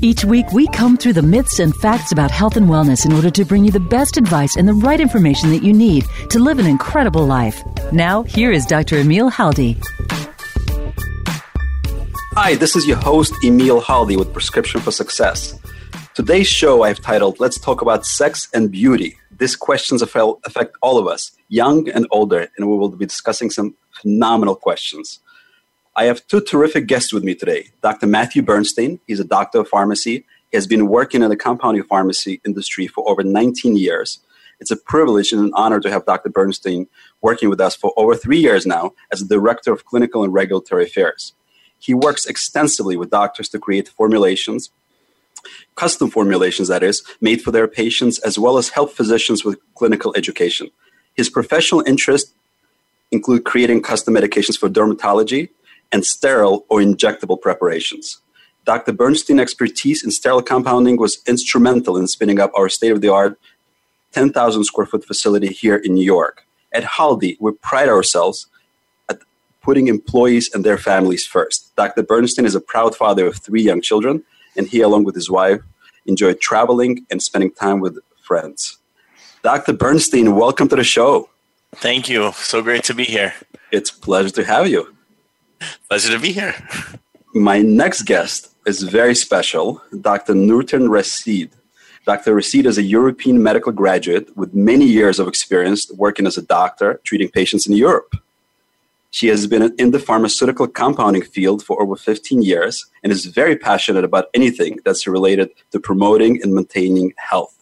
Each week, we comb through the myths and facts about health and wellness in order to bring you the best advice and the right information that you need to live an incredible life. Now, here is Dr. Emil Haldi. Hi, this is your host, Emil Haldi with Prescription for Success. Today's show I've titled Let's Talk About Sex and Beauty. These questions affect all of us, young and older, and we will be discussing some phenomenal questions. I have two terrific guests with me today. Dr. Matthew Bernstein, he's a doctor of pharmacy. He has been working in the compounding pharmacy industry for over 19 years. It's a privilege and an honor to have Dr. Bernstein working with us for over three years now as the Director of Clinical and Regulatory Affairs. He works extensively with doctors to create formulations, custom formulations, that is, made for their patients, as well as help physicians with clinical education. His professional interests include creating custom medications for dermatology, and sterile or injectable preparations. Dr. Bernstein's expertise in sterile compounding was instrumental in spinning up our state of the art 10,000 square foot facility here in New York. At Haldi, we pride ourselves at putting employees and their families first. Dr. Bernstein is a proud father of three young children, and he, along with his wife, enjoy traveling and spending time with friends. Dr. Bernstein, welcome to the show. Thank you. So great to be here. It's a pleasure to have you. Pleasure to be here. My next guest is very special, Dr. Nurten Rashid. Dr. Rashid is a European medical graduate with many years of experience working as a doctor treating patients in Europe. She has been in the pharmaceutical compounding field for over 15 years and is very passionate about anything that's related to promoting and maintaining health.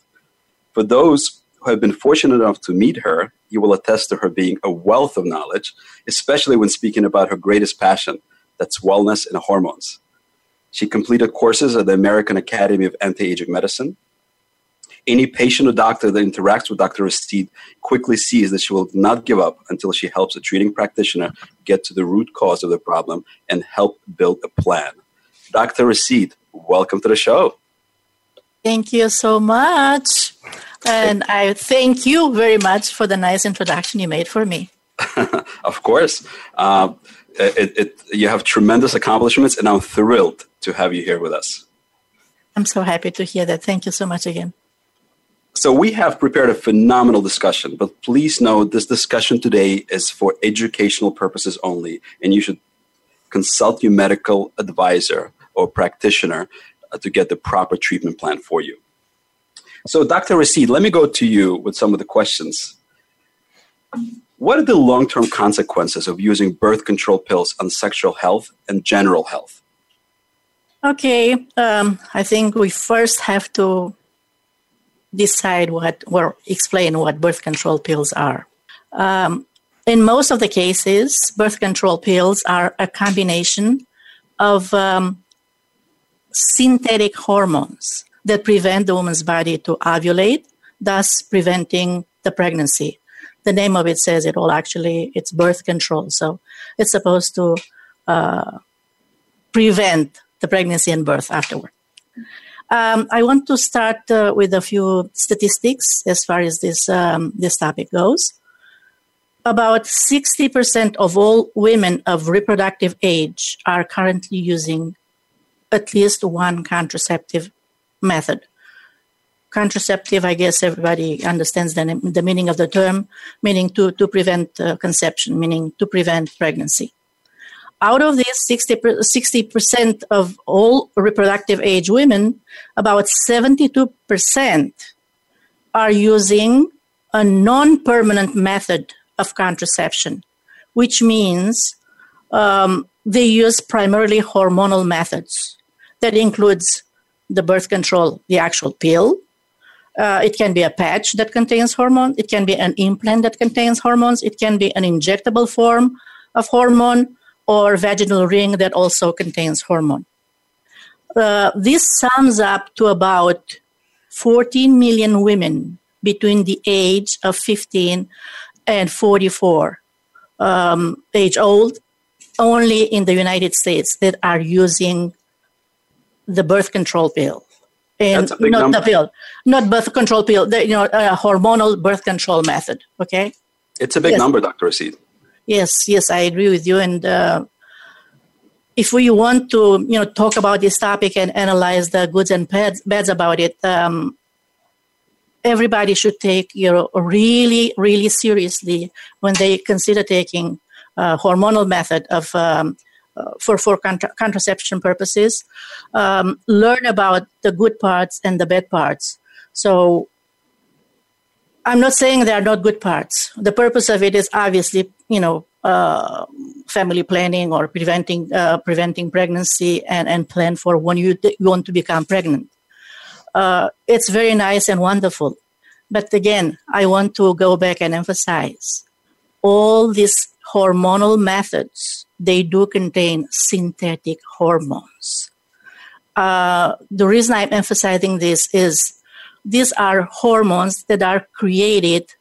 For those who have been fortunate enough to meet her, you will attest to her being a wealth of knowledge, especially when speaking about her greatest passion that's wellness and hormones. She completed courses at the American Academy of Anti Aging Medicine. Any patient or doctor that interacts with Dr. Rashid quickly sees that she will not give up until she helps a treating practitioner get to the root cause of the problem and help build a plan. Dr. Rashid, welcome to the show. Thank you so much. And I thank you very much for the nice introduction you made for me. of course. Uh, it, it, you have tremendous accomplishments, and I'm thrilled to have you here with us. I'm so happy to hear that. Thank you so much again. So, we have prepared a phenomenal discussion, but please note this discussion today is for educational purposes only, and you should consult your medical advisor or practitioner to get the proper treatment plan for you. So, Dr. Rashid, let me go to you with some of the questions. What are the long term consequences of using birth control pills on sexual health and general health? Okay, um, I think we first have to decide what or explain what birth control pills are. Um, in most of the cases, birth control pills are a combination of um, synthetic hormones that prevent the woman's body to ovulate, thus preventing the pregnancy. The name of it says it all. Actually, it's birth control. So it's supposed to uh, prevent the pregnancy and birth afterward. Um, I want to start uh, with a few statistics as far as this um, this topic goes. About 60% of all women of reproductive age are currently using at least one contraceptive method. Contraceptive, I guess everybody understands the, the meaning of the term, meaning to, to prevent uh, conception, meaning to prevent pregnancy. Out of these 60, 60% of all reproductive age women, about 72% are using a non permanent method of contraception, which means um, they use primarily hormonal methods. That includes the birth control, the actual pill. Uh, it can be a patch that contains hormone. It can be an implant that contains hormones. It can be an injectable form of hormone or vaginal ring that also contains hormone. Uh, this sums up to about 14 million women between the age of 15 and 44 um, age old only in the United States that are using the birth control pill. And not number. the pill, not birth control pill, the, you know, a hormonal birth control method. Okay. It's a big yes. number, Dr. Rashid. Yes, yes, I agree with you. And uh, if we want to, you know, talk about this topic and analyze the goods and bads, bads about it, um, everybody should take, you know, really, really seriously when they consider taking uh, hormonal method of um, uh, for for contra- contraception purposes. Um, learn about the good parts and the bad parts. So I'm not saying there are not good parts. The purpose of it is obviously, you know, uh, family planning or preventing uh, preventing pregnancy and, and plan for when you, th- want to become pregnant. Uh, it's very nice and wonderful. But again, I want to go back and emphasize all these hormonal methods, they do contain synthetic hormones. Uh, the reason I'm emphasizing this is these are hormones that are created,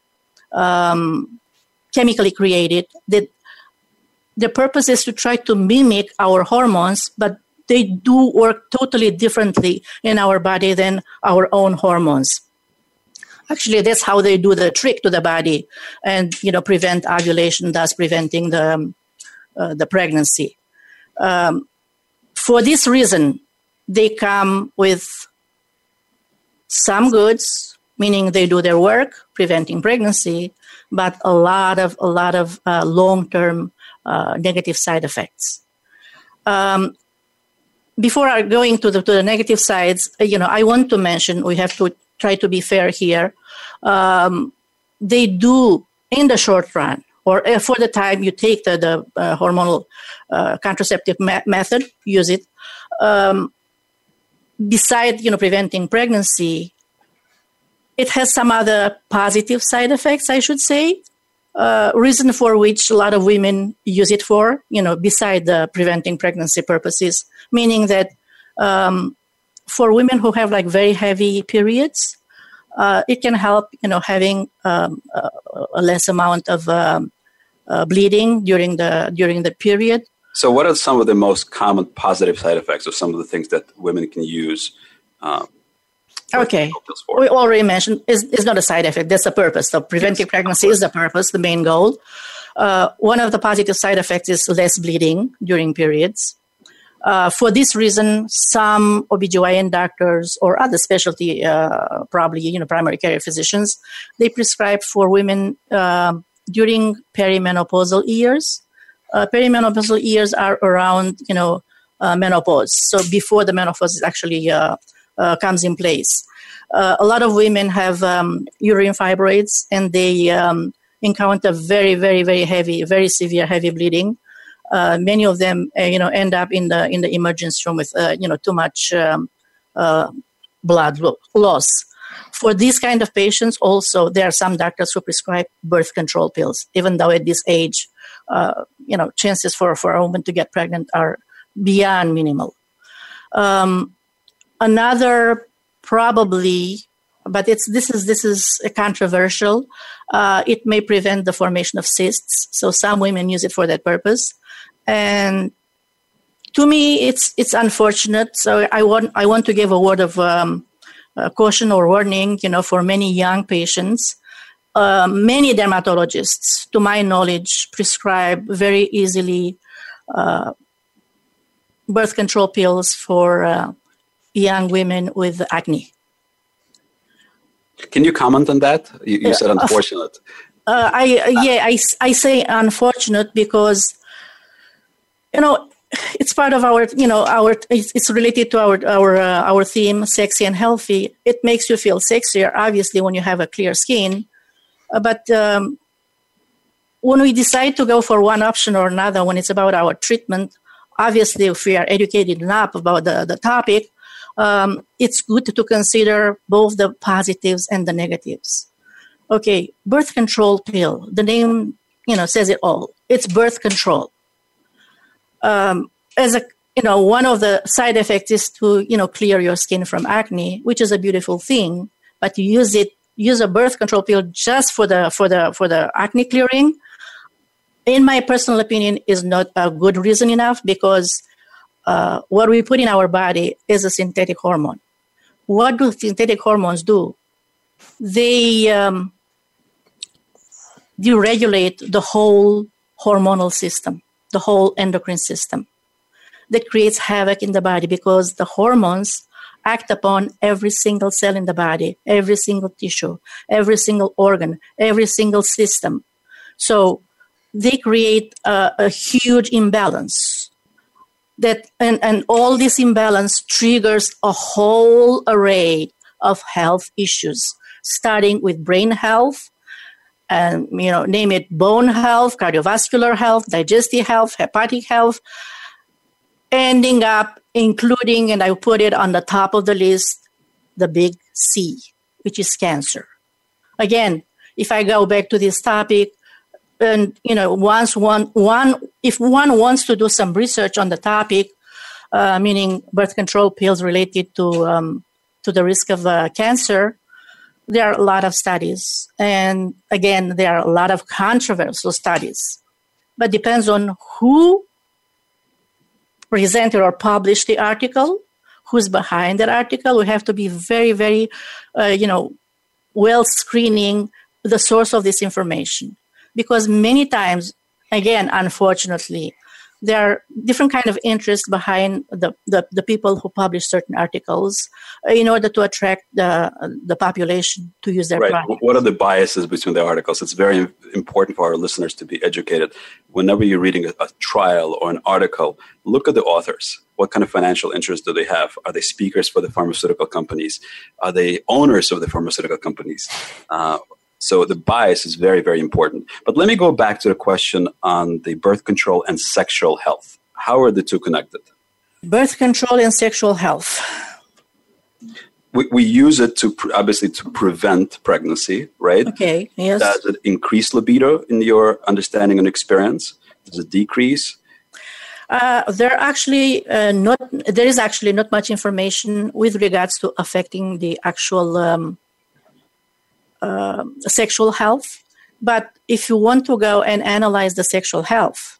um, chemically created, that the purpose is to try to mimic our hormones, but they do work totally differently in our body than our own hormones. Actually, that's how they do the trick to the body and, you know, prevent ovulation, thus preventing the, um, the pregnancy. Um, for this reason, they come with some goods, meaning they do their work, preventing pregnancy, but a lot of a lot of uh, long-term uh, negative side effects. Um, before going to the to the negative sides, you know, I want to mention we have to try to be fair here. Um, they do in the short run, or uh, for the time you take the, the uh, hormonal uh, contraceptive ma- method, use it. Um, beside you know preventing pregnancy, it has some other positive side effects, I should say. Uh, reason for which a lot of women use it for, you know, beside the preventing pregnancy purposes, meaning that um, for women who have like very heavy periods, uh, it can help, you know, having um, a, a, less amount of um, uh, bleeding during the during the period. So, what are some of the most common positive side effects of some of the things that women can use? Um, okay, we already mentioned is is not a side effect. That's the purpose. So, preventing yes, pregnancy is the purpose, the main goal. Uh, one of the positive side effects is less bleeding during periods. Uh, for this reason, some OBGYN doctors or other specialty, uh, probably you know primary care physicians, they prescribe for women uh, during perimenopausal years. Uh, perimenopausal years are around you know uh, menopause, so before the menopause actually comes in place. a lot of women have um, uterine fibroids, and they um, encounter very, very, very heavy, very severe heavy bleeding uh, many of them, uh, you know, end up in the in the emergency room with, uh, you know, too much um, uh, blood loss. For these kind of patients, also there are some doctors who prescribe birth control pills, even though at this age, uh, you know, chances for for a woman to get pregnant are beyond minimal. Um, another probably but it's this is this is controversial. Uh, it may prevent the formation of cysts, so some women use it for that purpose and to me it's it's unfortunate so i want i want to give a word of um, uh, caution or warning you know for many young patients. Uh, many dermatologists to my knowledge prescribe very easily uh, birth control pills for uh, young women with acne. Can you comment on that? You, you said uh, unfortunate. Uh, I yeah I, I say unfortunate because you know it's part of our you know our it's, related to our our uh, our theme sexy and healthy. It makes you feel sexier obviously when you have a clear skin. Uh, but um, when we decide to go for one option or another when it's about our treatment obviously if we are educated enough about the, the topic um, it's good to consider both the positives and the negatives. Okay birth control pill. The name you know says it all. It's birth control um, as a you know, one of the side effects is to, you know, clear your skin from acne, which is a beautiful thing, but you use it, use a birth control pill just for the, for the, for the acne clearing. In my personal opinion, is not a good reason enough because uh, what we put in our body is a synthetic hormone. What do synthetic hormones do? They um, deregulate the whole hormonal system, the whole endocrine system that creates havoc in the body because the hormones act upon every single cell in the body, every single tissue, every single organ, every single system. So they create a, a huge imbalance. That and, and all this imbalance triggers a whole array of health issues, starting with brain health, and you know, name it bone health, cardiovascular health, digestive health, hepatic health, ending up including, and I put it on the top of the list, the big C, which is cancer. Again, if I go back to this topic, and you know, once one one if one wants to do some research on the topic, uh, meaning birth control pills related to um, to the risk of uh, cancer, there are a lot of studies, and again, there are a lot of controversial studies, but depends on who presented or published the article, who's behind that article. We have to be very, very, uh, you know, well screening the source of this information. Because many times, again, unfortunately, there are different kind of interests behind the, the, the, people who publish certain articles in order to attract the, the population to use their right. What are the biases between the articles? It's very important for our listeners to be educated. Whenever you're reading a, a trial or an article, look at the authors. What kind of financial interest do they have? Are they speakers for the pharmaceutical companies? Are they owners of the pharmaceutical companies? Uh, so the bias is very, very important. But let me go back to the question on the birth control and sexual health. How are the two connected? Birth control and sexual health. We, we use it to obviously to prevent pregnancy, right? Okay. Yes. Does it increase libido in your understanding and experience? Does it decrease? Uh, there actually uh, not there is actually not much information with regards to affecting the actual um, uh, sexual health. But if you want to go and analyze the sexual health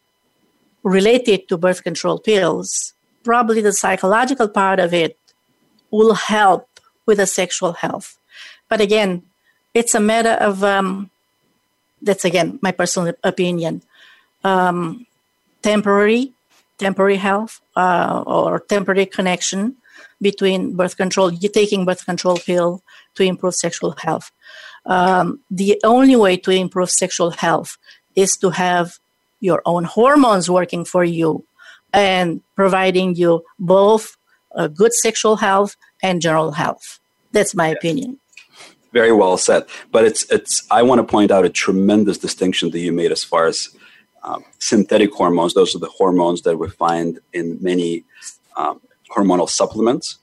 related to birth control pills, probably the psychological part of it will help with the sexual health. But again, it's a matter of um, that's again my personal opinion. Um, temporary, temporary health uh, or temporary connection between birth control, you taking birth control pill to improve sexual health um, the only way to improve sexual health is to have your own hormones working for you and providing you both a good sexual health and general health. That's my opinion. Very well said. But it's it's. I want to point out a tremendous distinction that you made as far as um, synthetic hormones. Those are the hormones that we find in many um, hormonal supplements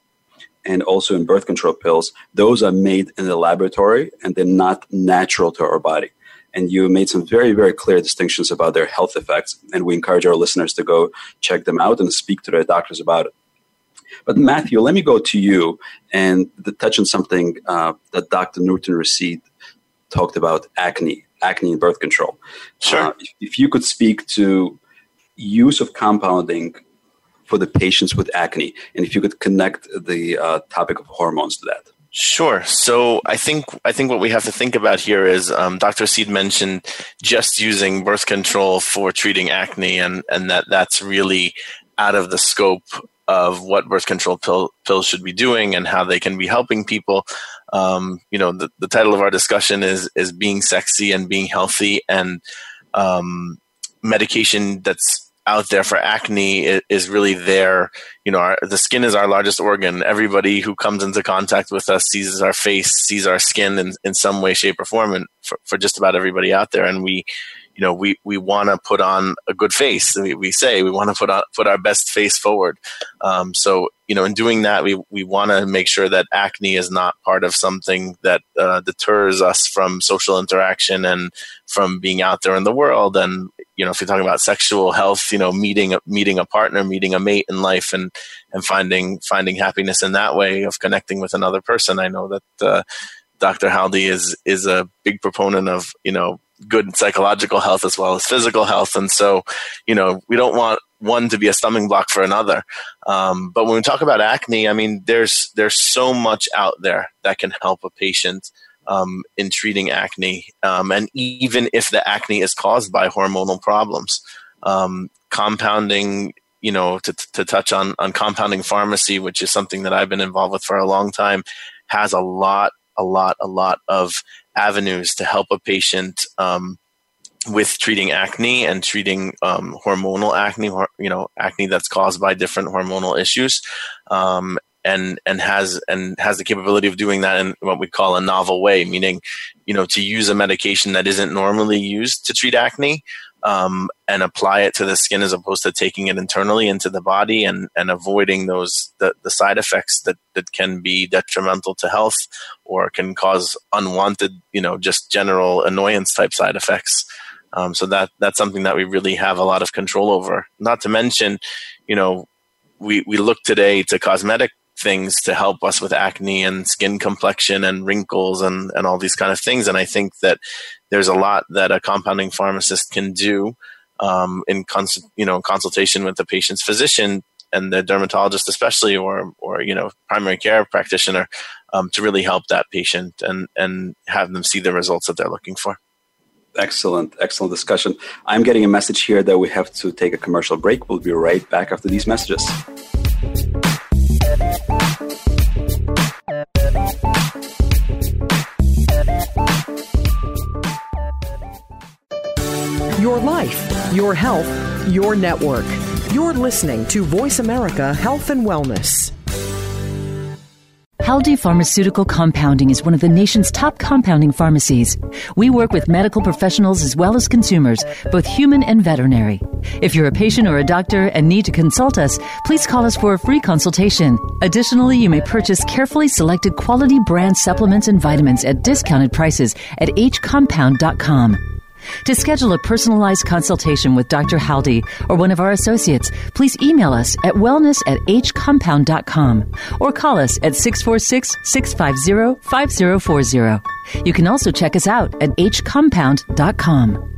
and also in birth control pills, those are made in the laboratory and they're not natural to our body. And you made some very, very clear distinctions about their health effects. And we encourage our listeners to go check them out and speak to their doctors about it. But Matthew, let me go to you and touch on something uh, that Dr. Nurten Rashid talked about acne, acne and birth control. Sure. Uh, if you could speak to use of compounding for the patients with acne, and if you could connect the uh, topic of hormones to that. Sure. So I think I think what we have to think about here is um, Dr. Seed mentioned just using birth control for treating acne, and and that that's really out of the scope of what birth control pill, pills should be doing and how they can be helping people. Um, you know, the, the title of our discussion is is being sexy and being healthy, and um, medication that's out there for acne is, really there. You know, our, the skin is our largest organ. Everybody who comes into contact with us sees our face, sees our skin in, in some way, shape, or form, and for, for just about everybody out there. And we, you know, we, we want to put on a good face. We, we say we want to put on, put our best face forward. Um, so, you know, in doing that, we, we want to make sure that acne is not part of something that uh, deters us from social interaction and from being out there in the world. And, you know, if you're talking about sexual health, you know, meeting meeting a partner, meeting a mate in life, and and finding finding happiness in that way of connecting with another person. I know that uh, Dr. Haldi is is a big proponent of you know good psychological health as well as physical health, and so you know we don't want one to be a stumbling block for another. Um, but when we talk about acne, I mean, there's there's so much out there that can help a patient um, in treating acne, um, and even if the acne is caused by hormonal problems, um, compounding. You know, to, to touch on on compounding pharmacy, which is something that I've been involved with for a long time, has a lot, a lot, a lot of avenues to help a patient um, with treating acne and treating um, hormonal acne, you know, acne that's caused by different hormonal issues, um, and and has and has the capability of doing that in what we call a novel way, meaning, you know, to use a medication that isn't normally used to treat acne. Um, and apply it to the skin as opposed to taking it internally into the body and, and avoiding those the, the side effects that, that can be detrimental to health or can cause unwanted, you know, just general annoyance type side effects. Um, so that that's something that we really have a lot of control over. Not to mention, you know, we we look today to cosmetic things to help us with acne and skin complexion and wrinkles and and all these kind of things. And I think that there's a lot that a compounding pharmacist can do um, in cons- you know consultation with the patient's physician and the dermatologist especially or or you know primary care practitioner um, to really help that patient and and have them see the results that they're looking for Excellent, excellent discussion. I'm getting a message here that we have to take a commercial break. We'll be right back after these messages. Your life, your health, your network. You're listening to Voice America Health and Wellness. Haldi Pharmaceutical Compounding is one of the nation's top compounding pharmacies. We work with medical professionals as well as consumers, both human and veterinary. If you're a patient or a doctor and need to consult us, please call us for a free consultation. Additionally, you may purchase carefully selected quality brand supplements and vitamins at discounted prices at hcompound.com. To schedule a personalized consultation with Dr. Haldi or one of our associates, please email us at wellness at hcompound.com or call us at 646 650 5040. You can also check us out at hcompound.com.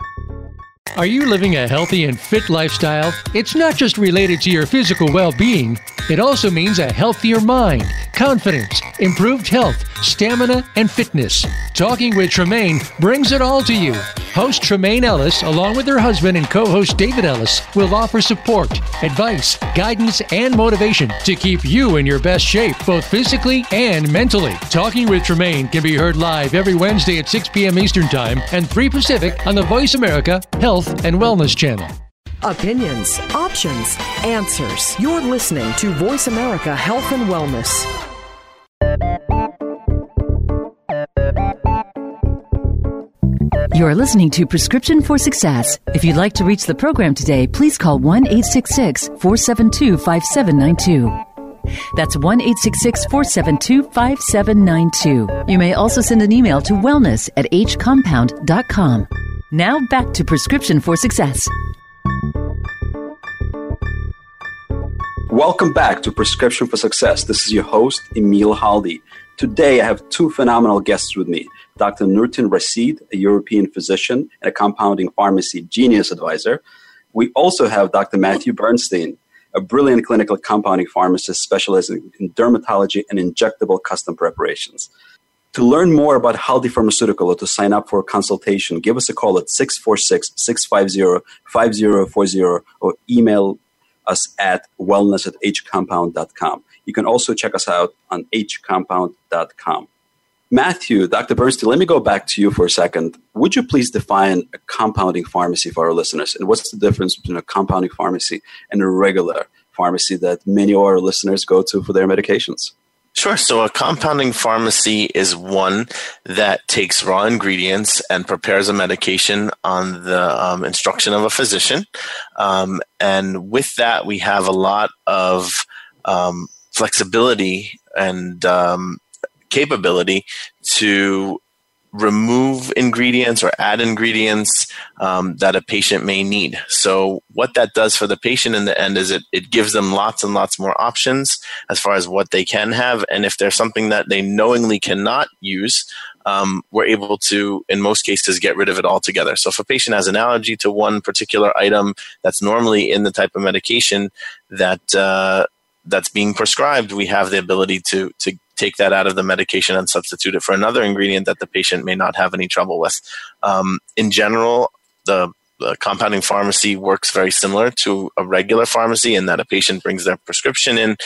Are you living a healthy and fit lifestyle? It's not just related to your physical well being, it also means a healthier mind, confidence, improved health, stamina, and fitness. Talking with Tremaine brings it all to you. Host Tremaine Ellis, along with her husband and co host David Ellis, will offer support, advice, guidance, and motivation to keep you in your best shape, both physically and mentally. Talking with Tremaine can be heard live every Wednesday at 6 p.m. Eastern Time and 3 Pacific on the Voice America Health and Wellness Channel. Opinions, options, answers. You're listening to Voice America Health and Wellness. You're listening to Prescription for Success. If you'd like to reach the program today, please call 1 866 472 5792. That's 1 866 472 5792. You may also send an email to wellness at hcompound.com. Now back to Prescription for Success. Welcome back to Prescription for Success. This is your host, Emil Haldi. Today, I have two phenomenal guests with me Dr. Nurten Rashid, a European physician and a compounding pharmacy genius advisor. We also have Dr. Matthew Bernstein, a brilliant clinical compounding pharmacist specializing in dermatology and injectable custom preparations. To learn more about Haldi Pharmaceutical or to sign up for a consultation, give us a call at 646 650 5040 or email us at wellness at hcompound.com. You can also check us out on hcompound.com. Matthew, Dr. Bernstein, let me go back to you for a second. Would you please define a compounding pharmacy for our listeners? And what's the difference between a compounding pharmacy and a regular pharmacy that many of our listeners go to for their medications? Sure. So a compounding pharmacy is one that takes raw ingredients and prepares a medication on the um, instruction of a physician. Um, and with that, we have a lot of um, flexibility and um, capability to remove ingredients or add ingredients um, that a patient may need. So, what that does for the patient in the end is it, it gives them lots and lots more options as far as what they can have. And if there's something that they knowingly cannot use, um, we're able to, in most cases, get rid of it altogether. So, if a patient has an allergy to one particular item that's normally in the type of medication that uh, that's being prescribed, we have the ability to to take that out of the medication and substitute it for another ingredient that the patient may not have any trouble with. Um, in general, the, the, compounding pharmacy works very similar to a regular pharmacy in that a patient brings their prescription in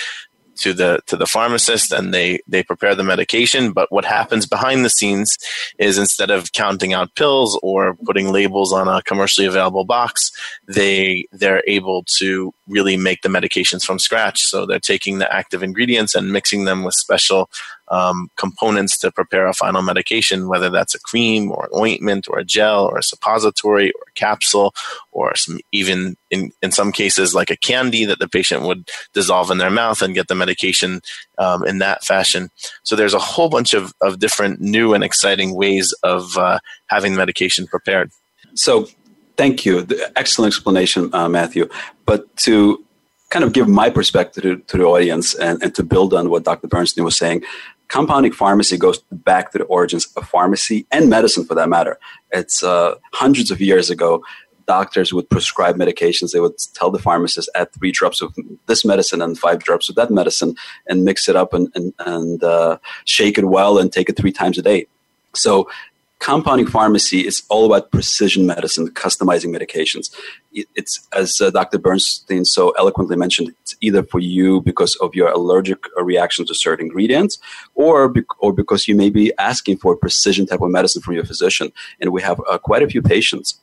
to the to the pharmacist and they they prepare the medication. But what happens behind the scenes is instead of counting out pills or putting labels on a commercially available box they they're able to really make the medications from scratch. So they're taking the active ingredients and mixing them with special um, components to prepare a final medication, whether that's a cream or an ointment or a gel or a suppository or a capsule or some even in, in some cases like a candy that the patient would dissolve in their mouth and get the medication um, in that fashion. So there's a whole bunch of, of different new and exciting ways of uh, having medication prepared. So thank you. Excellent explanation, uh, Matthew. But to kind of give my perspective to, to, the audience and, and to build on what Dr. Bernstein was saying, compounding pharmacy goes back to the origins of pharmacy and medicine for that matter. It's uh, hundreds of years ago. Doctors would prescribe medications. They would tell the pharmacist, add three drops of this medicine and five drops of that medicine and mix it up and, and, and uh, shake it well and take it three times a day. So compounding pharmacy is all about precision medicine, customizing medications. It's as uh, Dr. Bernstein so eloquently mentioned. It's either for you because of your allergic reaction to certain ingredients, or be- or because you may be asking for a precision type of medicine from your physician. And we have uh, quite a few patients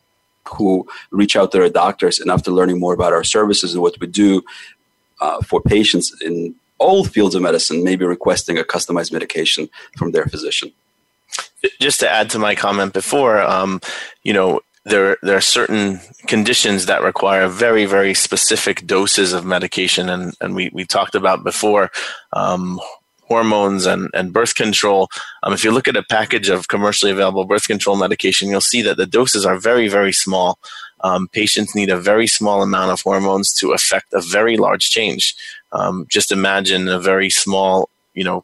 who reach out to their doctors, and after learning more about our services and what we do uh, for patients in all fields of medicine, maybe requesting a customized medication from their physician just to add to my comment before, um, you know, there there are certain conditions that require very very specific doses of medication, and and we we talked about before. Um, hormones and, and birth control. Um, if you look at a package of commercially available birth control medication, you'll see that the doses are very, very small. Um, patients need a very small amount of hormones to affect a very large change. Um, just imagine a very small, you know,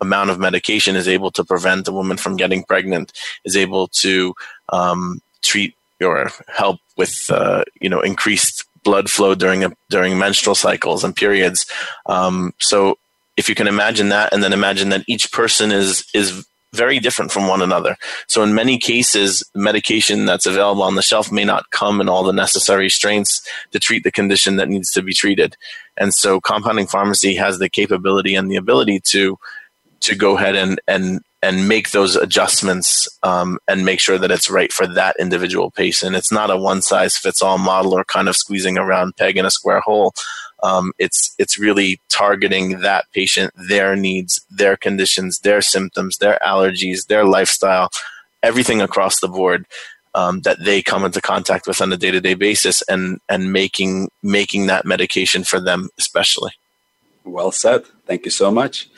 amount of medication is able to prevent a woman from getting pregnant, is able to um, treat or help with uh, you know increased blood flow during a, during menstrual cycles and periods. Um, so if you can imagine that, and then imagine that each person is is very different from one another. So in many cases, medication that's available on the shelf may not come in all the necessary strengths to treat the condition that needs to be treated. And so compounding pharmacy has the capability and the ability to to go ahead and and and make those adjustments um, and make sure that it's right for that individual patient. It's not a one size fits all model or kind of squeezing a round peg in a square hole. Um, it's it's really targeting that patient, their needs, their conditions, their symptoms, their allergies, their lifestyle, everything across the board um, that they come into contact with on a day to day basis, and and making making that medication for them especially. Well said. Thank you so much.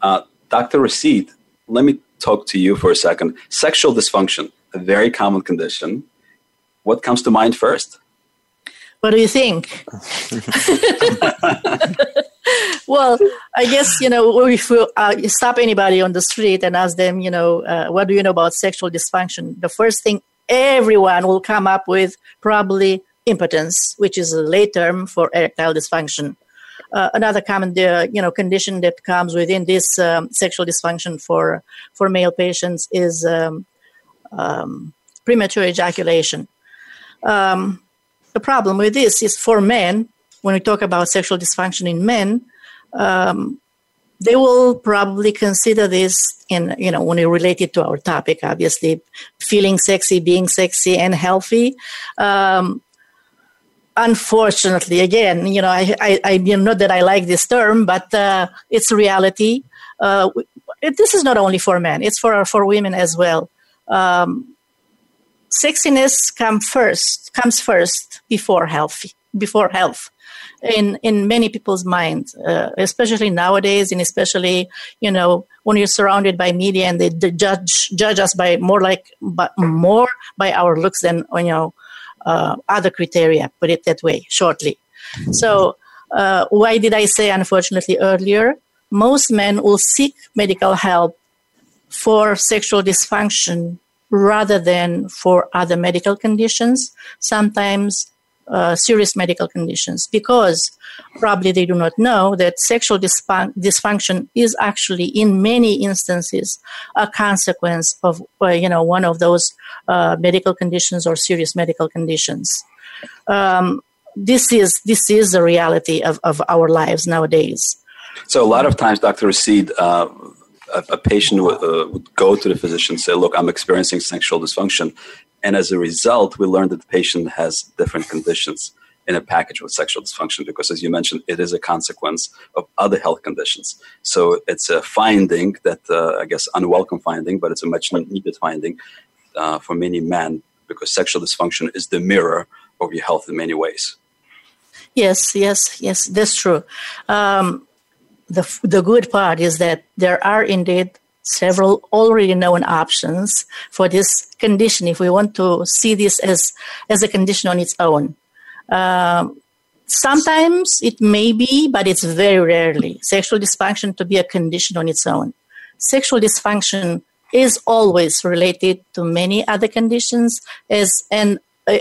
Uh, Dr. Rashid, let me talk to you for a second. Sexual dysfunction, a very common condition. What comes to mind first? What do you think? well, I guess, you know, if we uh, stop anybody on the street and ask them, you know, uh, what do you know about sexual dysfunction? The first thing everyone will come up with probably impotence, which is a lay term for erectile dysfunction. Uh, another common uh, you know condition that comes within this um, sexual dysfunction for for male patients is um, um, premature ejaculation. Um, the problem with this is for men. When we talk about sexual dysfunction in men, um, they will probably consider this in you know when it to our topic obviously feeling sexy being sexy and healthy um, unfortunately, again, you know, I, I, I you know that I like this term, but uh, it's reality. Uh, it, this is not only for men; it's for for women as well. Um, sexiness come first, comes first before healthy, before health. in in many people's minds, uh, especially nowadays, and especially you know when you're surrounded by media and they, they judge judge us by more like but more by our looks than you know uh, other criteria. Put it that way, shortly. So uh, why did I say unfortunately earlier? Most men will seek medical help for sexual dysfunction rather than for other medical conditions, sometimes uh, serious medical conditions, because probably they do not know that sexual dysfun- dysfunction is actually, in many instances, a consequence of uh, you know one of those uh, medical conditions or serious medical conditions. Um, this is this is the reality of, of our lives nowadays. So a lot of times, Dr. Rashid, uh, a, a, patient would, uh, would, go to the physician and say, "Look, I'm experiencing sexual dysfunction," and as a result, we learn that the patient has different conditions in a package with sexual dysfunction because, as you mentioned, it is a consequence of other health conditions. So it's a finding that uh, I guess unwelcome finding, but it's a much needed finding uh, for many men because sexual dysfunction is the mirror of your health in many ways. Yes, yes, yes, that's true. Um, the, the good part is that there are indeed several already known options for this condition if we want to see this as, as a condition on its own. Um, sometimes it may be, but it's very rarely, sexual dysfunction to be a condition on its own. Sexual dysfunction is always related to many other conditions as and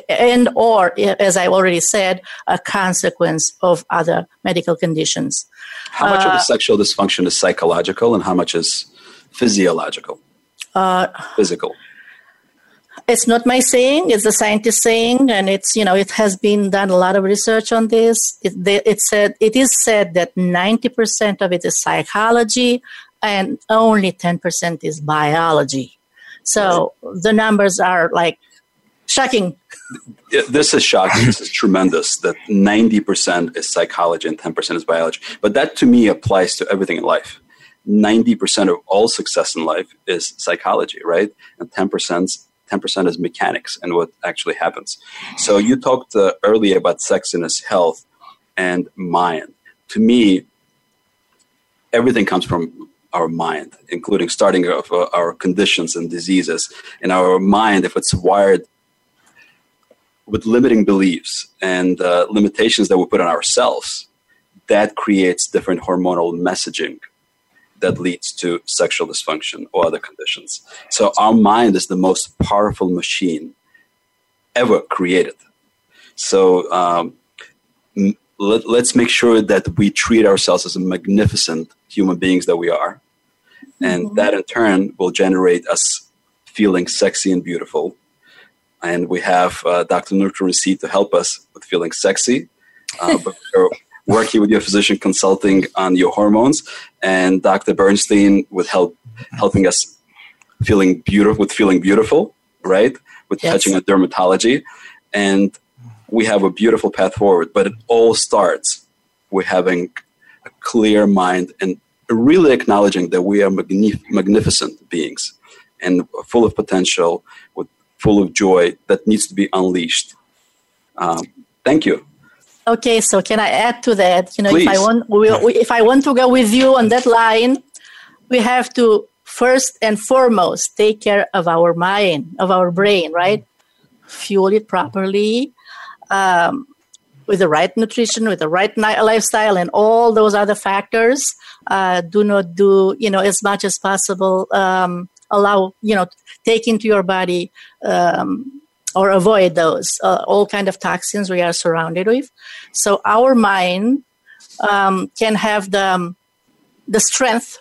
and or as i already said a consequence of other medical conditions how much uh, of the sexual dysfunction is psychological and how much is physiological uh, physical it's not my saying it's the scientist saying and it's you know it has been done a lot of research on this it, it said it is said that 90% of it is psychology and only 10% is biology so the numbers are like shocking. This is shocking. this is tremendous that 90% is psychology and 10% is biology. But that to me applies to everything in life. 90% of all success in life is psychology, right? And 10% 10% is mechanics and what actually happens. So you talked uh, earlier about sexiness, health, and mind. To me, everything comes from our mind, including starting of uh, our conditions and diseases. In our mind, if it's wired with limiting beliefs and uh, limitations that we put on ourselves, that creates different hormonal messaging that leads to sexual dysfunction or other conditions. So our mind is the most powerful machine ever created. So um, let, us make sure that we treat ourselves as magnificent human beings that we are. And mm-hmm. that in turn will generate us feeling sexy and beautiful and we have uh, Dr. Nurten Rashid to help us with feeling sexy. Uh, but working with your physician consulting on your hormones, and Dr. Bernstein with help helping us feeling beautiful with feeling beautiful, right? With yes. touching on dermatology, and we have a beautiful path forward. But it all starts with having a clear mind and really acknowledging that we are magnif- magnificent beings and full of potential with full of joy that needs to be unleashed. Um, thank you. Okay, so can I add to that? You know, Please. if I want, we, if I want to go with you on that line, we have to first and foremost take care of our mind, of our brain, right? Fuel it properly. Um, with the right nutrition, with the right lifestyle, and all those other factors, uh, do not do you know as much as possible. Um, allow you know take into your body um, or avoid those uh, all kind of toxins we are surrounded with. So our mind um, can have the um, the strength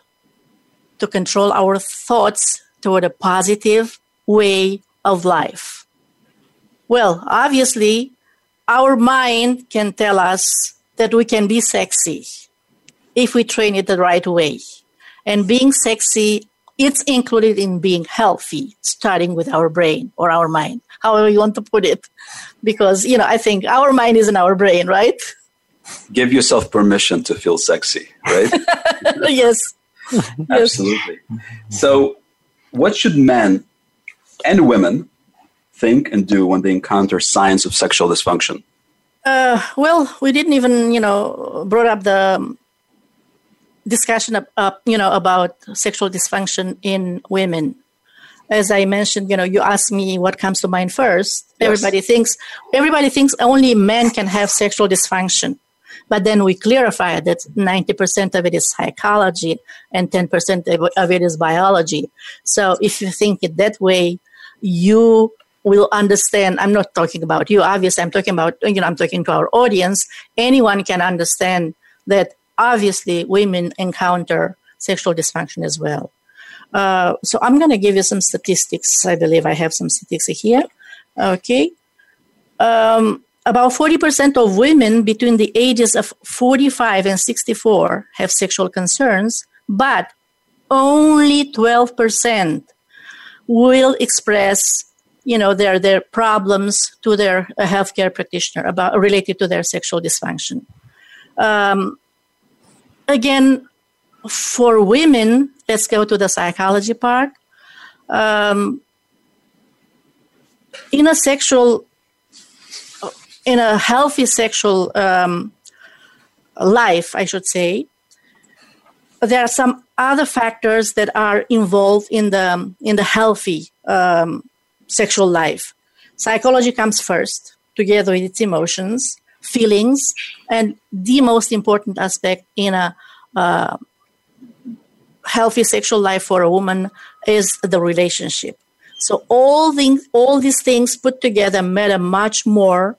to control our thoughts toward a positive way of life. Well obviously our mind can tell us that we can be sexy if we train it the right way. And being sexy it's included in being healthy, starting with our brain or our mind, however you want to put it. Because, you know, I think our mind is in our brain, right? Give yourself permission to feel sexy, right? yes. Absolutely. So, what should men and women think and do when they encounter signs of sexual dysfunction? Uh, well, we didn't even, you know, brought up the discussion, of, uh, you know, about sexual dysfunction in women. As I mentioned, you know, you asked me what comes to mind first. Yes. Everybody thinks everybody thinks only men can have sexual dysfunction. But then we clarify that 90% of it is psychology and 10% of it is biology. So if you think it that way, you will understand. I'm not talking about you, obviously. I'm talking about, you know, I'm talking to our audience. Anyone can understand that obviously women encounter sexual dysfunction as well. Uh, so I'm going to give you some statistics. I believe I have some statistics here. Okay. Um, about 40% of women between the ages of 45 and 64 have sexual concerns, but only 12% will express you know their their problems to their healthcare practitioner about related to their sexual dysfunction um, again for women let's go to the psychology part um, in a sexual in a healthy sexual um, life, I should say, there are some other factors that are involved in the in the healthy um, sexual life. Psychology comes first, together with its emotions, feelings, and the most important aspect in a uh, healthy sexual life for a woman is the relationship. So all things, all these things put together matter much more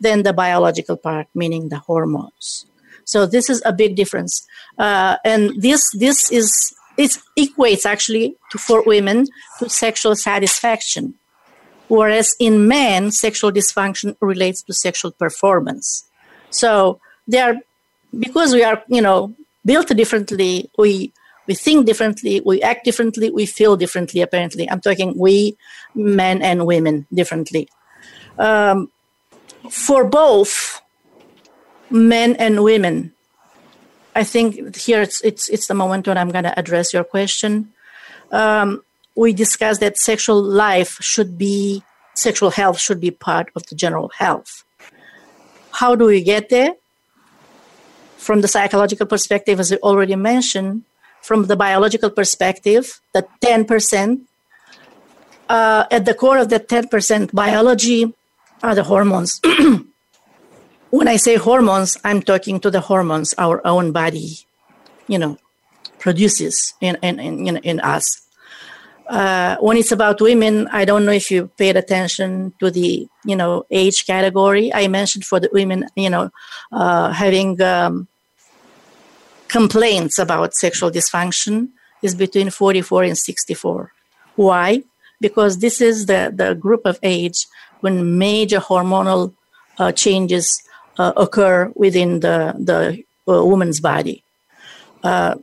than the biological part, meaning the hormones. So this is a big difference, uh, and this this is it equates actually to for women to sexual satisfaction, whereas in men sexual dysfunction relates to sexual performance. So they are because we are you know built differently. We we think differently, we act differently, we feel differently. Apparently, I'm talking we men and women differently. Um, for both men and women, I think here it's it's it's the moment when I'm going to address your question. Um, we discussed that sexual life should be sexual health should be part of the general health. How do we get there? From the psychological perspective, as I already mentioned, from the biological perspective, the 10%, uh, at the core of that 10% biology are the hormones. when I say hormones, I'm talking to the hormones our own body, you know, produces in, in, in, in us. Uh, when it's about women, I don't know if you paid attention to the, you know, age category. I mentioned for the women, you know, uh, having um, complaints about sexual dysfunction is between 44 and 64. Why? Because this is the, the group of age when major hormonal uh, changes uh, occur within the, the uh, woman's body. Uh,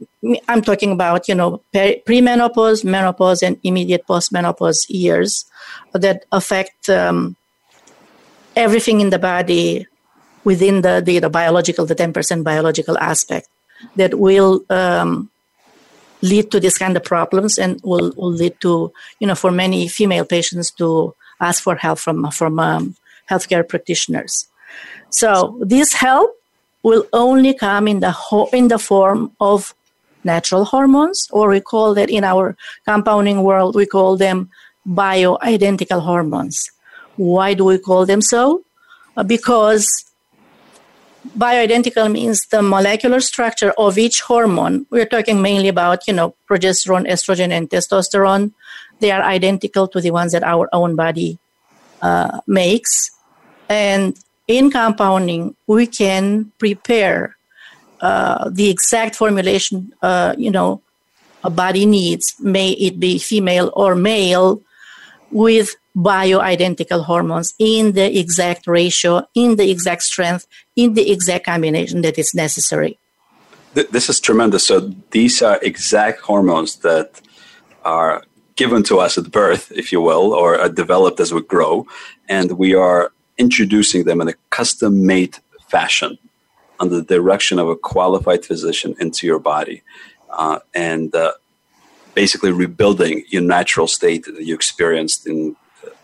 I'm talking about, you know, premenopause, menopause, and immediate postmenopause years that affect um, everything in the body within the, the, the, biological, the 10% biological aspect that will um, lead to this kind of problems and will, will lead to, you know, for many female patients to ask for help from from um, healthcare practitioners. So this help will only come in the ho- in the form of natural hormones, or we call that in our compounding world we call them bioidentical hormones. Why do we call them so? Uh, because bioidentical means the molecular structure of each hormone. We're talking mainly about, you know, progesterone, estrogen, and testosterone they are identical to the ones that our own body uh, makes. And in compounding, we can prepare uh, the exact formulation, uh, you know, a body needs, may it be female or male, with bioidentical hormones in the exact ratio, in the exact strength, in the exact combination that is necessary. This is tremendous. So these are exact hormones that are given to us at birth, if you will, or are developed as we grow, and we are introducing them in a custom made fashion under the direction of a qualified physician into your body. Uh, and uh, basically rebuilding your natural state that you experienced in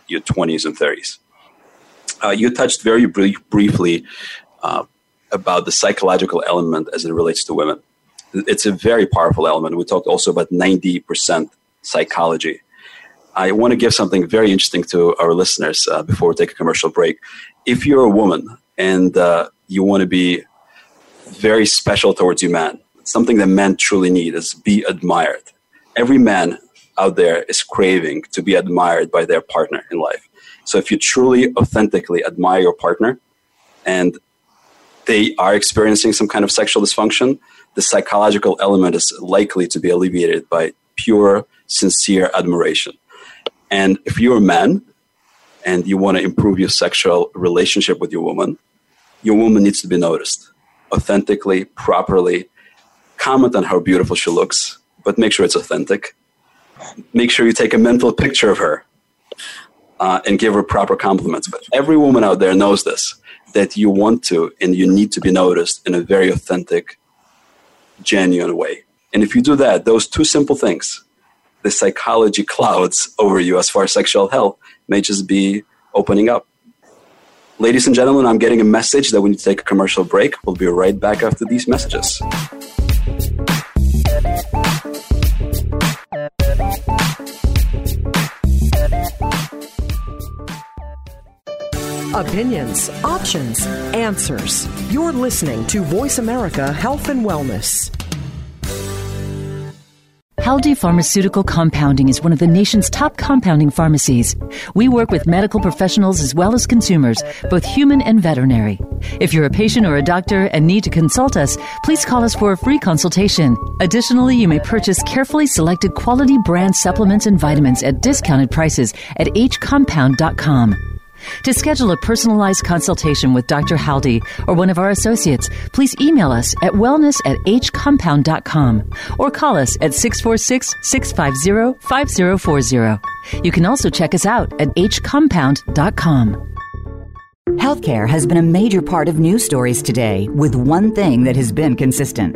your 20s and 30s. Uh, you touched very brief, briefly uh, about the psychological element as it relates to women. It's a very powerful element. We talked also about 90% psychology. I want to give something very interesting to our listeners uh, before we take a commercial break. If you're a woman and uh, you want to be very special towards your man, something that men truly need is be admired. Every man out there is craving to be admired by their partner in life. So if you truly, authentically admire your partner and they are experiencing some kind of sexual dysfunction, the psychological element is likely to be alleviated by pure, sincere admiration. And if you're a man and you want to improve your sexual relationship with your woman, your woman needs to be noticed authentically, properly. Comment on how beautiful she looks, but make sure it's authentic. Make sure you take a mental picture of her uh, and give her proper compliments. But every woman out there knows this that you want to and you need to be noticed in a very authentic, genuine way. And if you do that, those two simple things, the psychology clouds over you as far as sexual health may just be opening up. Ladies and gentlemen, I'm getting a message that we need to take a commercial break. We'll be right back after these messages. Opinions, options, answers. You're listening to Voice America Health and Wellness. Haldi Pharmaceutical Compounding is one of the nation's top compounding pharmacies. We work with medical professionals as well as consumers, both human and veterinary. If you're a patient or a doctor and need to consult us, please call us for a free consultation. Additionally, you may purchase carefully selected quality brand supplements and vitamins at discounted prices at hcompound.com. To schedule a personalized consultation with Dr. Haldi or one of our associates, please email us at wellness at hcompound.com or call us at 646 650 5040. You can also check us out at hcompound.com. Healthcare has been a major part of news stories today, with one thing that has been consistent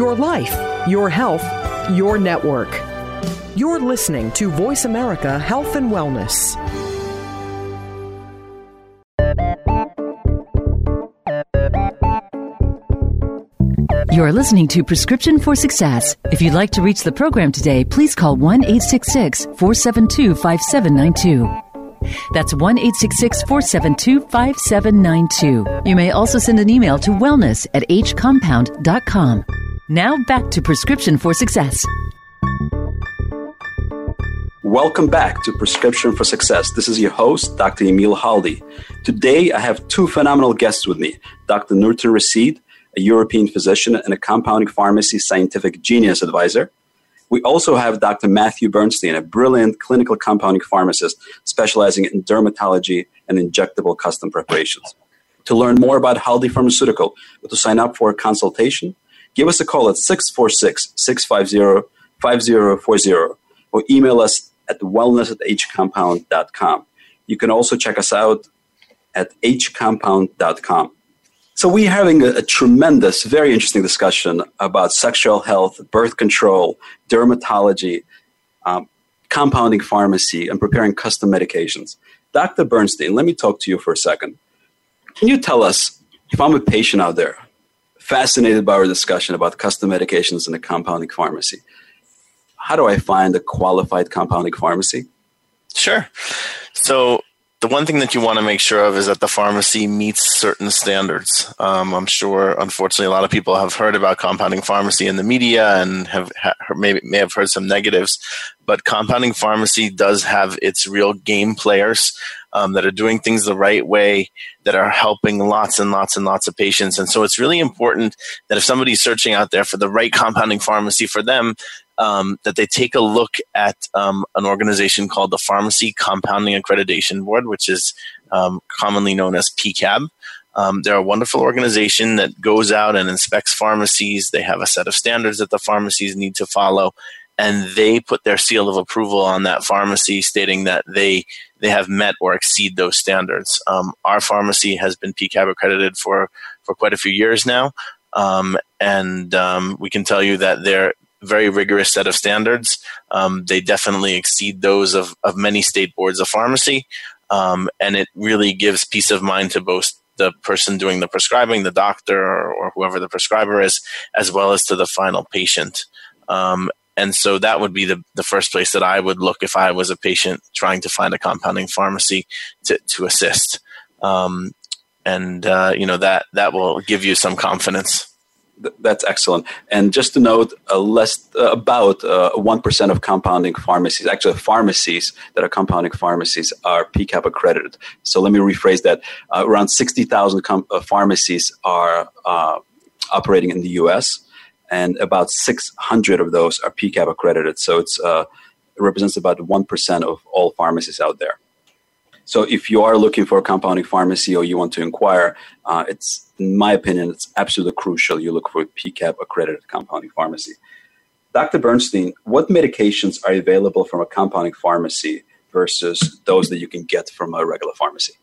Your life, your health, your network. You're listening to Voice America Health and Wellness. You're listening to Prescription for Success. If you'd like to reach the program today, please call 1 866 472 5792. That's 1 866 472 5792. You may also send an email to wellness at hcompound.com. Now back to Prescription for Success. Welcome back to Prescription for Success. This is your host, Dr. Emil Haldi. Today, I have two phenomenal guests with me Dr. Nurten Rashid, a European physician and a compounding pharmacy scientific genius advisor. We also have Dr. Matthew Bernstein, a brilliant clinical compounding pharmacist specializing in dermatology and injectable custom preparations. To learn more about Haldi Pharmaceutical to sign up for a consultation, give us a call at 646 650 5040 or email us at wellness at hcompound.com. You can also check us out at hcompound.com. So we're having a, a, tremendous, very interesting discussion about sexual health, birth control, dermatology, um, compounding pharmacy, and preparing custom medications. Dr. Bernstein, let me talk to you for a second. Can you tell us, if I'm a patient out there, fascinated by our discussion about custom medications in a compounding pharmacy, how do I find a qualified compounding pharmacy? Sure. So the one thing that you want to make sure of is that the pharmacy meets certain standards. Um, I'm sure, unfortunately, a lot of people have heard about compounding pharmacy in the media and have ha- maybe may have heard some negatives. But compounding pharmacy does have its real game players um, that are doing things the right way, that are helping lots and lots and lots of patients. And so it's really important that if somebody's searching out there for the right compounding pharmacy for them, um, that they take a look at um, an organization called the Pharmacy Compounding Accreditation Board, which is um, commonly known as PCAB. Um, they're a wonderful organization that goes out and inspects pharmacies. They have a set of standards that the pharmacies need to follow, and they put their seal of approval on that pharmacy, stating that they they have met or exceed those standards. Um, our pharmacy has been PCAB accredited for for quite a few years now, um, and um, we can tell you that they're very rigorous set of standards. Um, they definitely exceed those of, of many state boards of pharmacy, um, and it really gives peace of mind to both the person doing the prescribing, the doctor, or, or whoever the prescriber is, as well as to the final patient. Um, and so that would be the, the first place that I would look if I was a patient trying to find a compounding pharmacy to, to assist. Um, and, uh, you know, that, that will give you some confidence that's excellent. And just to note, uh, less uh, about uh, one of compounding pharmacies, actually pharmacies that are compounding pharmacies, are PCAB accredited. So let me rephrase that: uh, around sixty thousand com- uh, pharmacies are operating in the U.S., and about six hundred of those are PCAB accredited. So it represents about one percent of all pharmacies out there. So if you are looking for a compounding pharmacy or you want to inquire, uh, it's in my opinion, it's absolutely crucial you look for a PCAB accredited compounding pharmacy. Dr. Bernstein, what medications are available from a compounding pharmacy versus those that you can get from a regular pharmacy?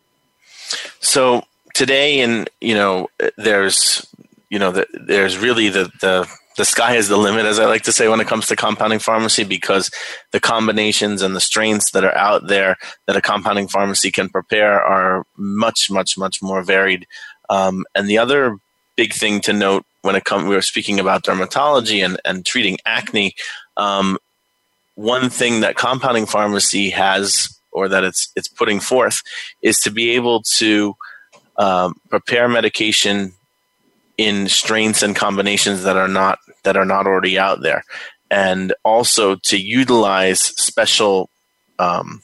So today, and you know, there's you know, the, there's really the the the sky is the limit, as I like to say, when it comes to compounding pharmacy, because the combinations and the strengths that are out there that a compounding pharmacy can prepare are much, much, much more varied. Um, and the other big thing to note when it comes, we were speaking about dermatology and, and treating acne. Um, one thing that compounding pharmacy has, or that it's it's putting forth, is to be able to um, prepare medication in strengths and combinations that are not that are not already out there, and also to utilize special um,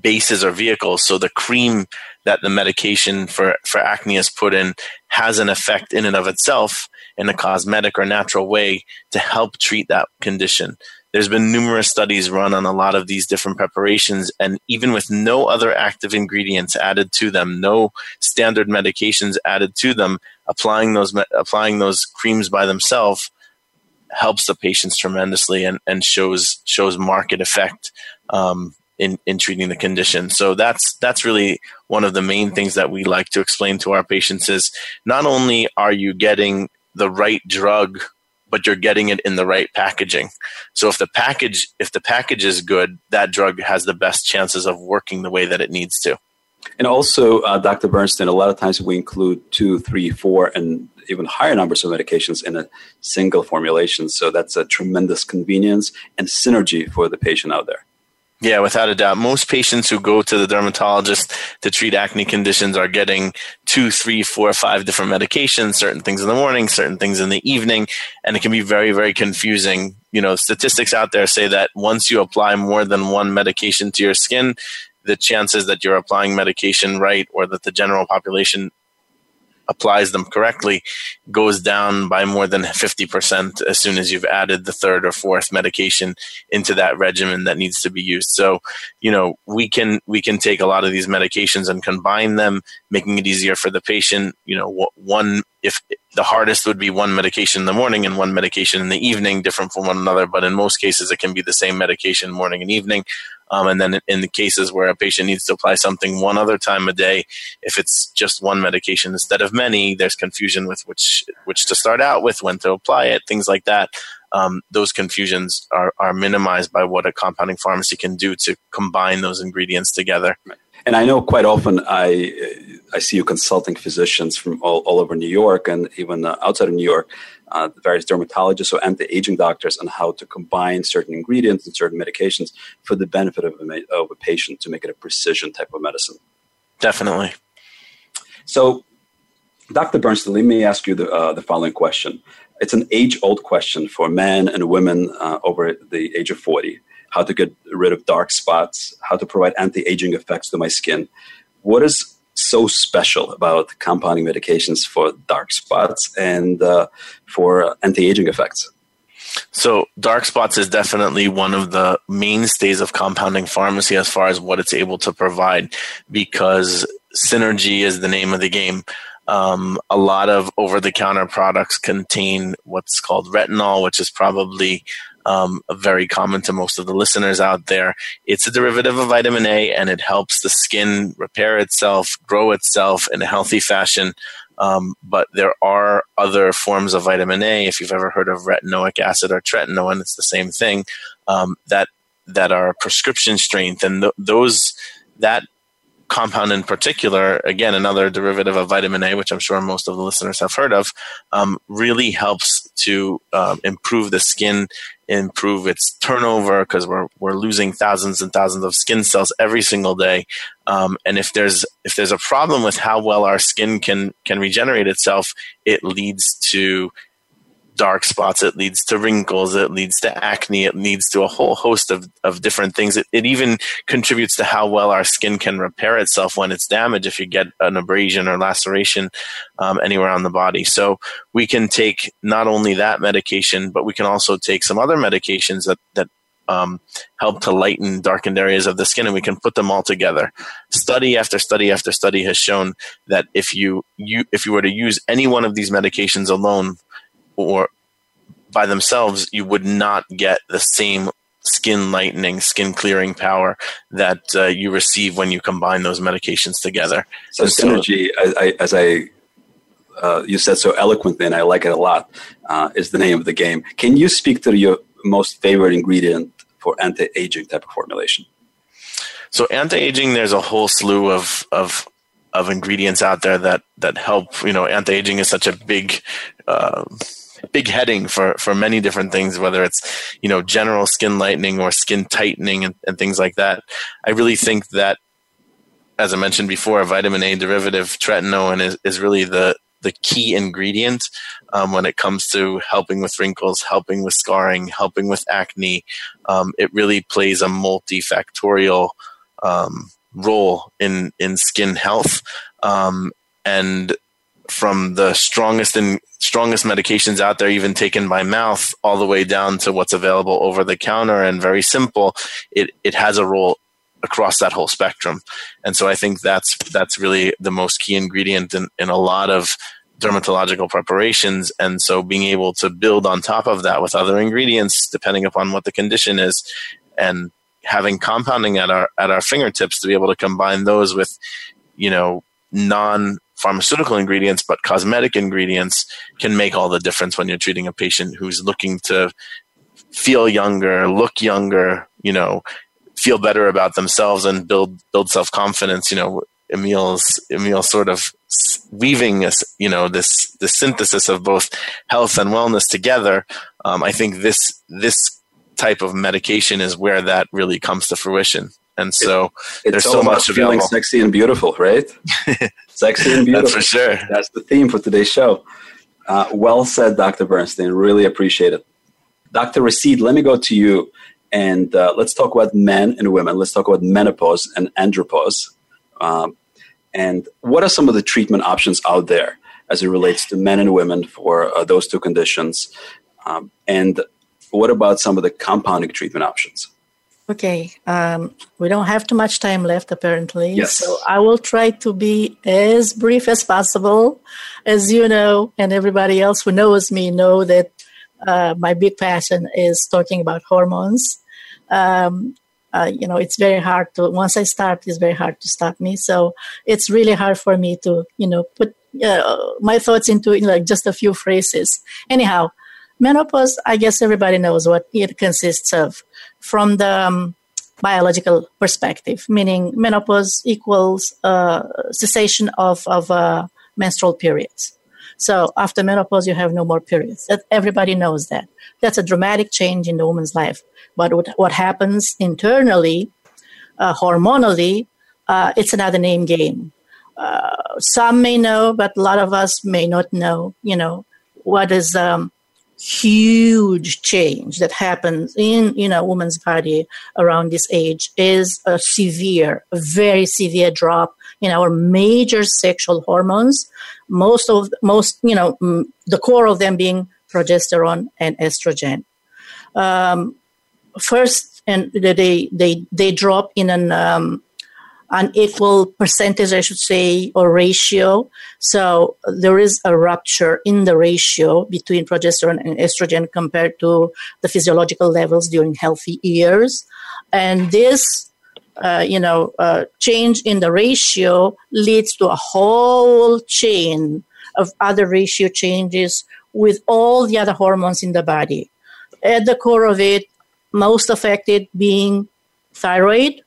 bases or vehicles. So the cream that the medication for, for acne is put in has an effect in and of itself in a cosmetic or natural way to help treat that condition. There's been numerous studies run on a lot of these different preparations, and even with no other active ingredients added to them, no standard medications added to them, applying those applying those creams by themselves helps the patients tremendously and, and shows shows market effect um, in, in treating the condition. So that's that's really one of the main things that we like to explain to our patients is not only are you getting the right drug but you're getting it in the right packaging. So if the package if the package is good, that drug has the best chances of working the way that it needs to. And also, uh, Dr. Bernstein, a lot of times we include two, three, four, and even higher numbers of medications in a single formulation. So that's a tremendous convenience and synergy for the patient out there. Yeah, without a doubt. Most patients who go to the dermatologist to treat acne conditions are getting two, three, four, five different medications, certain things in the morning, certain things in the evening, and it can be very, very confusing. You know, statistics out there say that once you apply more than one medication to your skin, the chances that you're applying medication right or that the general population applies them correctly goes down by more than 50% as soon as you've added the third or fourth medication into that regimen that needs to be used. So you know we can we can take a lot of these medications and combine them making it easier for the patient. You know one if the hardest would be one medication in the morning and one medication in the evening different from one another but in most cases it can be the same medication morning and evening um, and then in the cases where a patient needs to apply something one other time a day, if it's just one medication instead of many, there's confusion with which which to start out with, when to apply it, things like that. Um, those confusions are, are minimized by what a compounding pharmacy can do to combine those ingredients together. And I know quite often I I see you consulting physicians from all, all over New York and even uh, outside of New York uh, various dermatologists or anti-aging doctors on how to combine certain ingredients and certain medications for the benefit of a, of a patient to make it a precision type of medicine. Definitely. So, Dr. Bernstein, let me ask you the, uh, the following question. It's an age-old question for men and women uh, over the age of 40. How to get rid of dark spots, how to provide anti-aging effects to my skin. What is so special about compounding medications for dark spots and uh, for anti-aging effects? So, dark spots is definitely one of the mainstays of compounding pharmacy as far as what it's able to provide because synergy is the name of the game. Um, a lot of over the counter products contain what's called retinol, which is probably um, very common to most of the listeners out there. It's a derivative of vitamin A and it helps the skin repair itself, grow itself in a healthy fashion. Um, but there are other forms of vitamin A. If you've ever heard of retinoic acid or tretinoin, it's the same thing. Um, that that are prescription strength, and th- those that compound in particular, again, another derivative of vitamin A, which I'm sure most of the listeners have heard of, um, really helps to um, improve the skin, improve its turnover because we're we're losing thousands and thousands of skin cells every single day. Um, and if there's if there's a problem with how well our skin can can regenerate itself, it leads to dark spots, it leads to wrinkles, it leads to acne, it leads to a whole host of, of different things. It, it even contributes to how well our skin can repair itself when it's damaged if you get an abrasion or laceration um, anywhere on the body. So we can take not only that medication, but we can also take some other medications that, that um, help to lighten darkened areas of the skin, and we can put them all together. Study after study after study has shown that if you, you if you were to use any one of these medications alone, or by themselves, you would not get the same skin lightening, skin clearing power that uh, you receive when you combine those medications together. So, and synergy, so, I, I, as I uh, you said so eloquently, and I like it a lot, uh, is the name of the game. Can you speak to your most favorite ingredient for anti-aging type of formulation? So anti-aging, there's a whole slew of of of ingredients out there that that help. You know, anti-aging is such a big uh, big heading for for many different things, whether it's you know general skin lightening or skin tightening and, and things like that. I really think that, as I mentioned before, a vitamin A derivative tretinoin is, is really the the key ingredient um, when it comes to helping with wrinkles, helping with scarring, helping with acne. Um, it really plays a multifactorial um, role in in skin health, um, and from the strongest and strongest medications out there, even taken by mouth, all the way down to what's available over the counter and very simple. It it has a role across that whole spectrum, and so I think that's that's really the most key ingredient in, in a lot of dermatological preparations. And so being able to build on top of that with other ingredients, depending upon what the condition is, and having compounding at our at our fingertips to be able to combine those with, you know, non pharmaceutical ingredients, but cosmetic ingredients can make all the difference when you're treating a patient who's looking to feel younger, look younger, you know, feel better about themselves and build build self confidence. You know, Emil's Emil sort of weaving this, you know, this the synthesis of both health and wellness together. Um, I think this this type of medication is where that really comes to fruition. And so it, there's so much feeling available. sexy and beautiful, right? sexy and beautiful. That's for sure. That's the theme for today's show. Uh, well said, Dr. Bernstein. Really appreciate it. Dr. Rashid, let me go to you and uh, let's talk about men and women. Let's talk about menopause and andropause. Um, and what are some of the treatment options out there as it relates to men and women for uh, those two conditions? Um, and what about some of the compounding treatment options? Okay, um, we don't have too much time left apparently. Yes. So I will try to be as brief as possible. As you know, and everybody else who knows me know that uh, my big passion is talking about hormones. Um, uh, you know, it's very hard to, once I start, it's very hard to stop me. So it's really hard for me to, you know, put uh, my thoughts into you know, like just a few phrases. Anyhow, menopause, I guess everybody knows what it consists of from the um, biological perspective, meaning menopause equals uh, cessation of, of uh, menstrual periods. So after menopause, you have no more periods. Everybody knows that. That's a dramatic change in the woman's life. But what, what happens internally, uh, hormonally, uh, it's another name game. Uh, some may know, but a lot of us may not know. You know what is um, huge change that happens in in a woman's body around this age is a severe, a very severe drop in our major sexual hormones. Most of most, you know, the core of them being progesterone and estrogen. um, first, and they they they drop in an um, unequal percentage, I should say, or ratio. So there is a rupture in the ratio between progesterone and estrogen compared to the physiological levels during healthy years, and this. Uh, you know, uh, change in the ratio leads to a whole chain of other ratio changes with all the other hormones in the body. At the core of it, most affected being thyroid,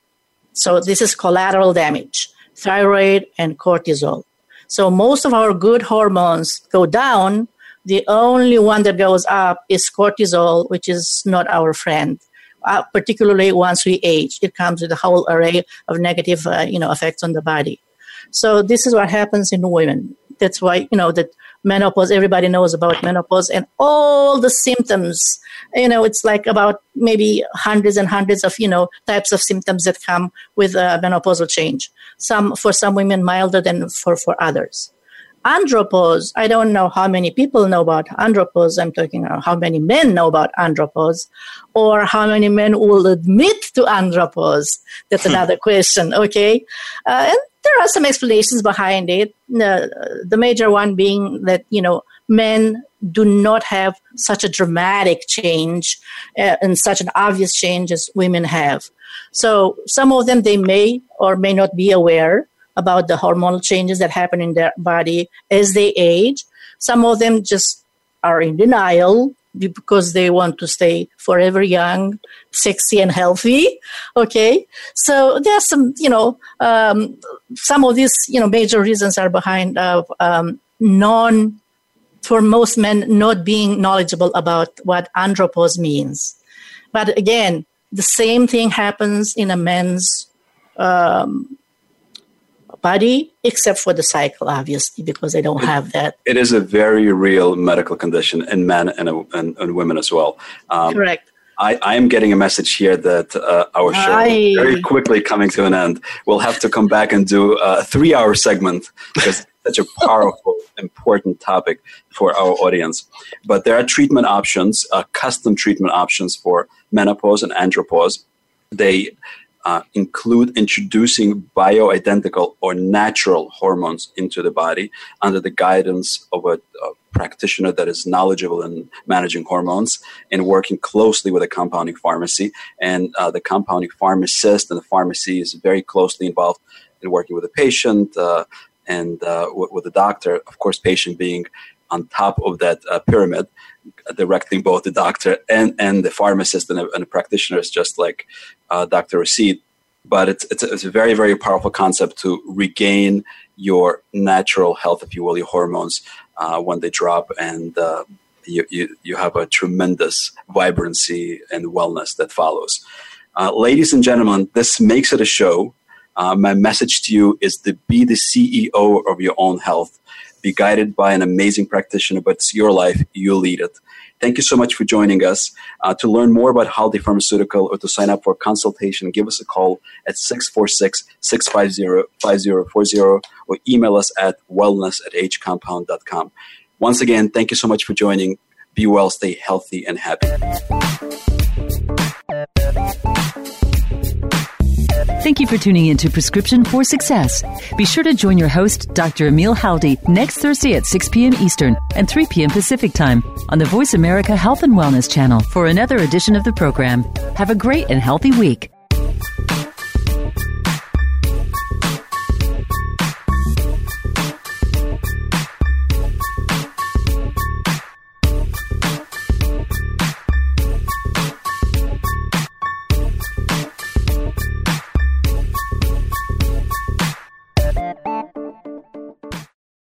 so this is collateral damage, thyroid and cortisol. So most of our good hormones go down. The only one that goes up is cortisol, which is not our friend. Uh, particularly once we age, it comes with a whole array of negative, uh, you know, effects on the body. So this is what happens in women. That's why you know that menopause. Everybody knows about menopause and all the symptoms. You know it's like about maybe hundreds and hundreds of you know types of symptoms that come with a menopausal change. Some for some women milder than for for others. Andropause i don't know how many people know about andropause. I'm talking about how many men know about andropause or how many men will admit to andropause. That's hmm. another question okay? Uh, and there are some explanations behind it uh, the major one being that you know men do not have such a dramatic change uh, and such an obvious change as women have. So some of them they may or may not be aware about the hormonal changes that happen in their body as they age. Some of them just are in denial because they want to stay forever young, sexy, and healthy. Okay, so there's some, you know, um, some of these, you know, major reasons are behind of um, non for most men not being knowledgeable about what andropause means. But again, the same thing happens in a man's um, body, except for the cycle, obviously, because they don't it, have that. It is a very real medical condition in men and, and, and women as well. Um, Correct. I, I, am getting a message here that uh, our show is very quickly coming to an end. We'll have to come back and do a three hour segment because such a powerful, important topic for our audience. But there are treatment options, uh, custom treatment options for menopause and andropause. They uh, include introducing bioidentical or natural hormones into the body under the guidance of a, a practitioner that is knowledgeable in managing hormones and working closely with a compounding pharmacy. And uh, the compounding pharmacist and the pharmacy is very closely involved in working with the patient, uh, and uh, with the doctor, of course, patient being on top of that uh, pyramid, directing both the doctor and, and the pharmacist and, and the practitioner is just like uh, Dr. Rashid. But it's, it's, a, it's a very, very powerful concept to regain your natural health, if you will, your hormones uh, when they drop, and uh, you, you, you have a tremendous vibrancy and wellness that follows. Uh, ladies and gentlemen, this makes it a show uh, my message to you is to be the CEO of your own health. Be guided by an amazing practitioner, but it's your life. You lead it. Thank you so much for joining us. Uh, to learn more about Haldi Pharmaceutical or to sign up for a consultation, give us a call at 646 650 5040 or email us at wellness at hcompound.com. Once again, thank you so much for joining. Be well, stay healthy, and happy. Thank you for tuning in to Prescription for Success. Be sure to join your host, Dr. Emil Haldi, next Thursday at 6 p.m. Eastern and 3 p.m. Pacific Time on the Voice America Health and Wellness channel for another edition of the program. Have a great and healthy week.